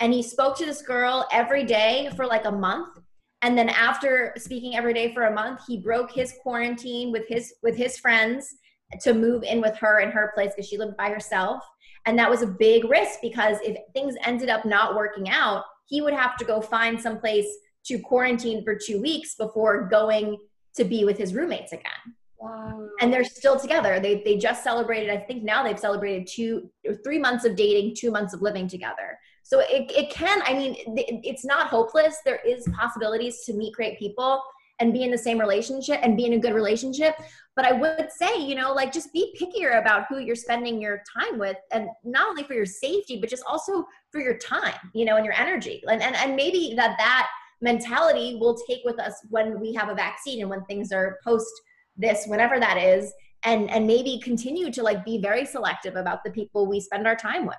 And he spoke to this girl every day for like a month. And then after speaking every day for a month, he broke his quarantine with his with his friends to move in with her in her place because she lived by herself. And that was a big risk because if things ended up not working out, he would have to go find some place to quarantine for two weeks before going to be with his roommates again. Wow. And they're still together. They they just celebrated, I think now they've celebrated two or three months of dating, two months of living together. So it, it can, I mean, it's not hopeless. There is possibilities to meet great people and be in the same relationship and be in a good relationship. But I would say, you know, like just be pickier about who you're spending your time with and not only for your safety, but just also for your time, you know, and your energy. And, and, and maybe that that mentality we'll take with us when we have a vaccine and when things are post this whenever that is and and maybe continue to like be very selective about the people we spend our time with.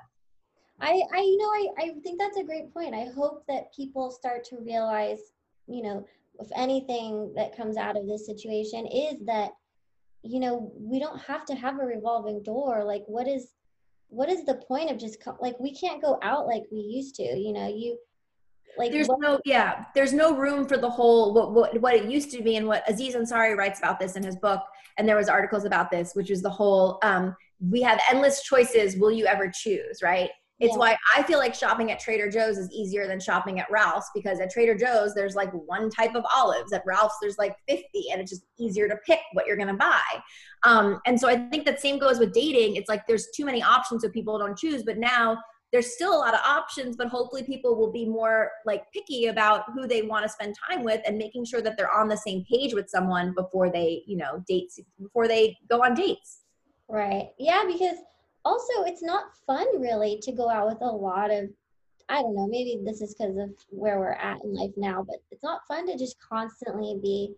I i you know i i think that's a great point. I hope that people start to realize you know if anything that comes out of this situation is that you know we don't have to have a revolving door. Like what is what is the point of just like we can't go out like we used to you know you like there's what- no yeah, there's no room for the whole what, what what it used to be and what Aziz Ansari writes about this in his book and there was articles about this which is the whole um we have endless choices will you ever choose, right? It's yeah. why I feel like shopping at Trader Joe's is easier than shopping at Ralph's because at Trader Joe's there's like one type of olives. At Ralph's there's like 50 and it's just easier to pick what you're going to buy. Um, and so I think that same goes with dating. It's like there's too many options so people don't choose. But now there's still a lot of options but hopefully people will be more like picky about who they want to spend time with and making sure that they're on the same page with someone before they you know dates before they go on dates. Right. Yeah because also it's not fun really to go out with a lot of i don't know maybe this is because of where we're at in life now but it's not fun to just constantly be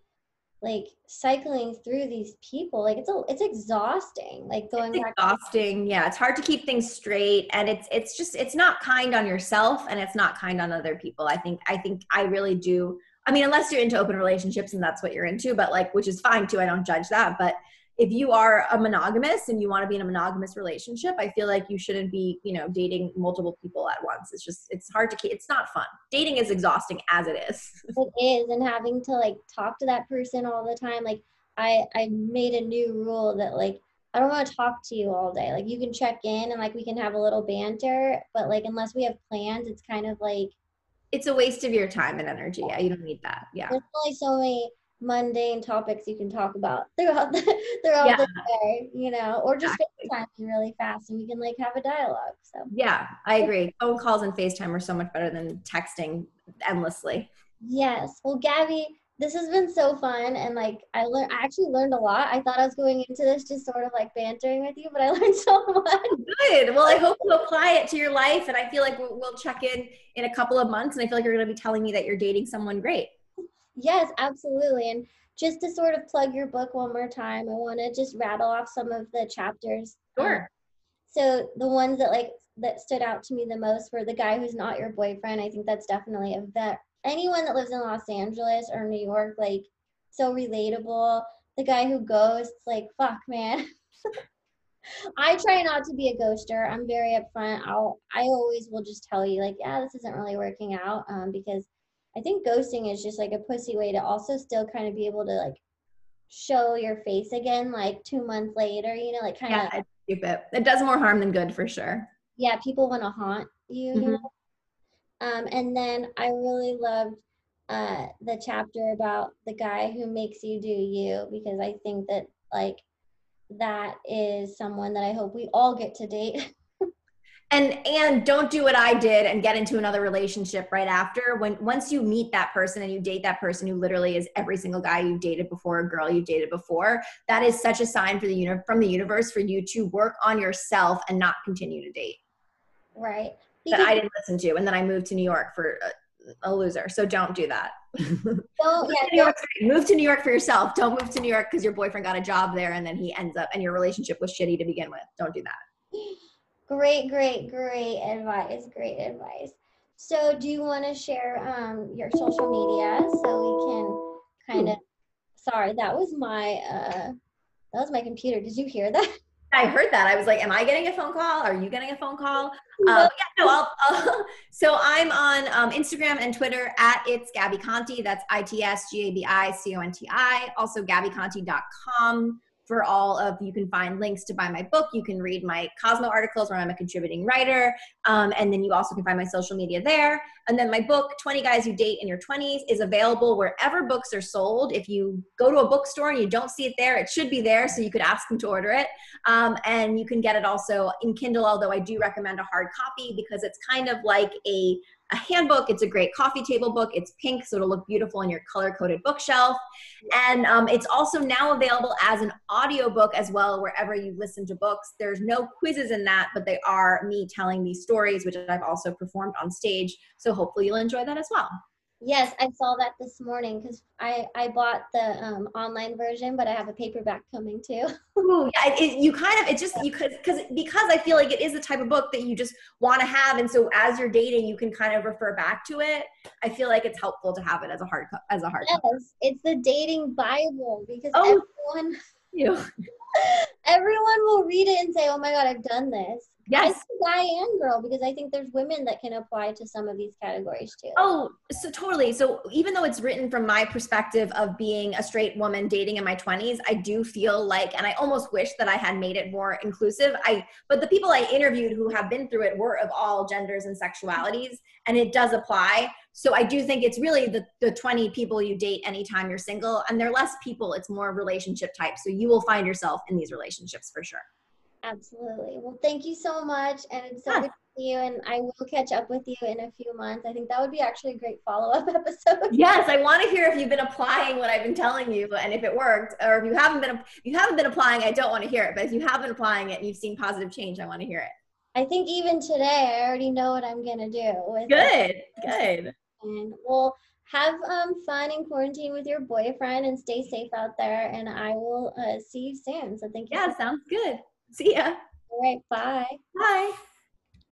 like cycling through these people like it's a it's exhausting like going it's exhausting yeah it's hard to keep things straight and it's it's just it's not kind on yourself and it's not kind on other people i think i think i really do i mean unless you're into open relationships and that's what you're into but like which is fine too i don't judge that but if you are a monogamous and you want to be in a monogamous relationship i feel like you shouldn't be you know dating multiple people at once. It's just it's hard to keep it's not fun. Dating is exhausting as it is. It is and having to like talk to that person all the time like i i made a new rule that like i don't want to talk to you all day. Like you can check in and like we can have a little banter but like unless we have plans it's kind of like it's a waste of your time and energy. Yeah you don't need that. Yeah. There's only so many mundane topics you can talk about throughout the throughout yeah. the day, you know, or just exactly. FaceTime really fast and we can like have a dialogue. So yeah, I agree. Phone calls and FaceTime are so much better than texting endlessly. Yes. Well, Gabi, this has been so fun and like I learned I actually learned a lot. I thought I was going into this just sort of like bantering with you, but I learned so much. Good. Well, I hope you apply it to your life and I feel like we'll, we'll check in in a couple of months and I feel like you're going to be telling me that you're dating someone great. Yes, absolutely. And just to sort of plug your book one more time, I want to just rattle off some of the chapters. Sure. Um, so the ones that like that stood out to me the most were the guy who's not your boyfriend. I think that's definitely a vet. Anyone that lives in Los Angeles or New York, like so relatable. The guy who ghosts, like fuck, man. I try not to be a ghoster. I'm very upfront. I'll I always will just tell you like, yeah, this isn't really working out um, because I think ghosting is just like a pussy way to also still kind of be able to like show your face again like two months later, you know, like kind of. Yeah, stupid. It does more harm than good for sure. Yeah, people want to haunt you. Mm-hmm. you know? um, and then I really loved uh, the chapter about the guy who makes you do you because I think that like that is someone that I hope we all get to date. and and don't do what i did and get into another relationship right after. When once you meet that person and you date that person who literally is every single guy you've dated before a girl you've dated before that is such a sign for the uni- from the universe for you to work on yourself and not continue to date. Right. That i didn't listen to and then i moved to new york for a, a loser. So don't do that. Don't, yeah, don't. move to new york for yourself. Don't move to new york because your boyfriend got a job there and then he ends up and your relationship was shitty to begin with. Don't do that Great, great, great advice. Great advice. So, do you want to share um, your social media so we can kind of? Sorry, that was my uh, that was my computer. Did you hear that? I heard that. I was like, "Am I getting a phone call? Are you getting a phone call?" Um, yeah, no. I'll, I'll, so I'm on um, Instagram and Twitter at it's Gabi Conti. That's I T S G A B I C O N T I. Also, GabiConti.com for all of you can find links to buy my book you can read my cosmo articles where i'm a contributing writer um, and then you also can find my social media there and then my book 20 guys you date in your 20s is available wherever books are sold if you go to a bookstore and you don't see it there it should be there so you could ask them to order it um, and you can get it also in kindle although i do recommend a hard copy because it's kind of like a a handbook. It's a great coffee table book. It's pink, so it'll look beautiful on your color coded bookshelf. And um, it's also now available as an audiobook as well, wherever you listen to books. There's no quizzes in that, but they are me telling these stories, which I've also performed on stage. So hopefully you'll enjoy that as well. Yes, I saw that this morning because I I bought the um, online version, but I have a paperback coming too. Ooh, yeah, it, you kind of it just you could because because I feel like it is the type of book that you just want to have, and so as you're dating, you can kind of refer back to it. I feel like it's helpful to have it as a hard as a hard. Yes, cover. it's the dating bible because oh, everyone. You. everyone will read it and say, "Oh my god, I've done this." Yes. guy and girl, because I think there's women that can apply to some of these categories too. Oh, so totally. So even though it's written from my perspective of being a straight woman dating in my 20s, I do feel like, and I almost wish that I had made it more inclusive. I, but the people I interviewed who have been through it were of all genders and sexualities, and it does apply. So I do think it's really the, the 20 people you date anytime you're single, and they're less people, it's more relationship type. So you will find yourself in these relationships for sure. Absolutely. Well, thank you so much. And it's so good to see you. And I will catch up with you in a few months. I think that would be actually a great follow up episode. Yes, I want to hear if you've been applying what I've been telling you and if it worked. Or if you haven't been if you haven't been applying, I don't want to hear it. But if you have been applying it and you've seen positive change, I want to hear it. I think even today I already know what I'm gonna do. With good, it. good. And well, have um, fun in quarantine with your boyfriend and stay safe out there. And I will uh, see you soon. So thank you. Yeah, sounds good. See ya. All right. Bye. Bye.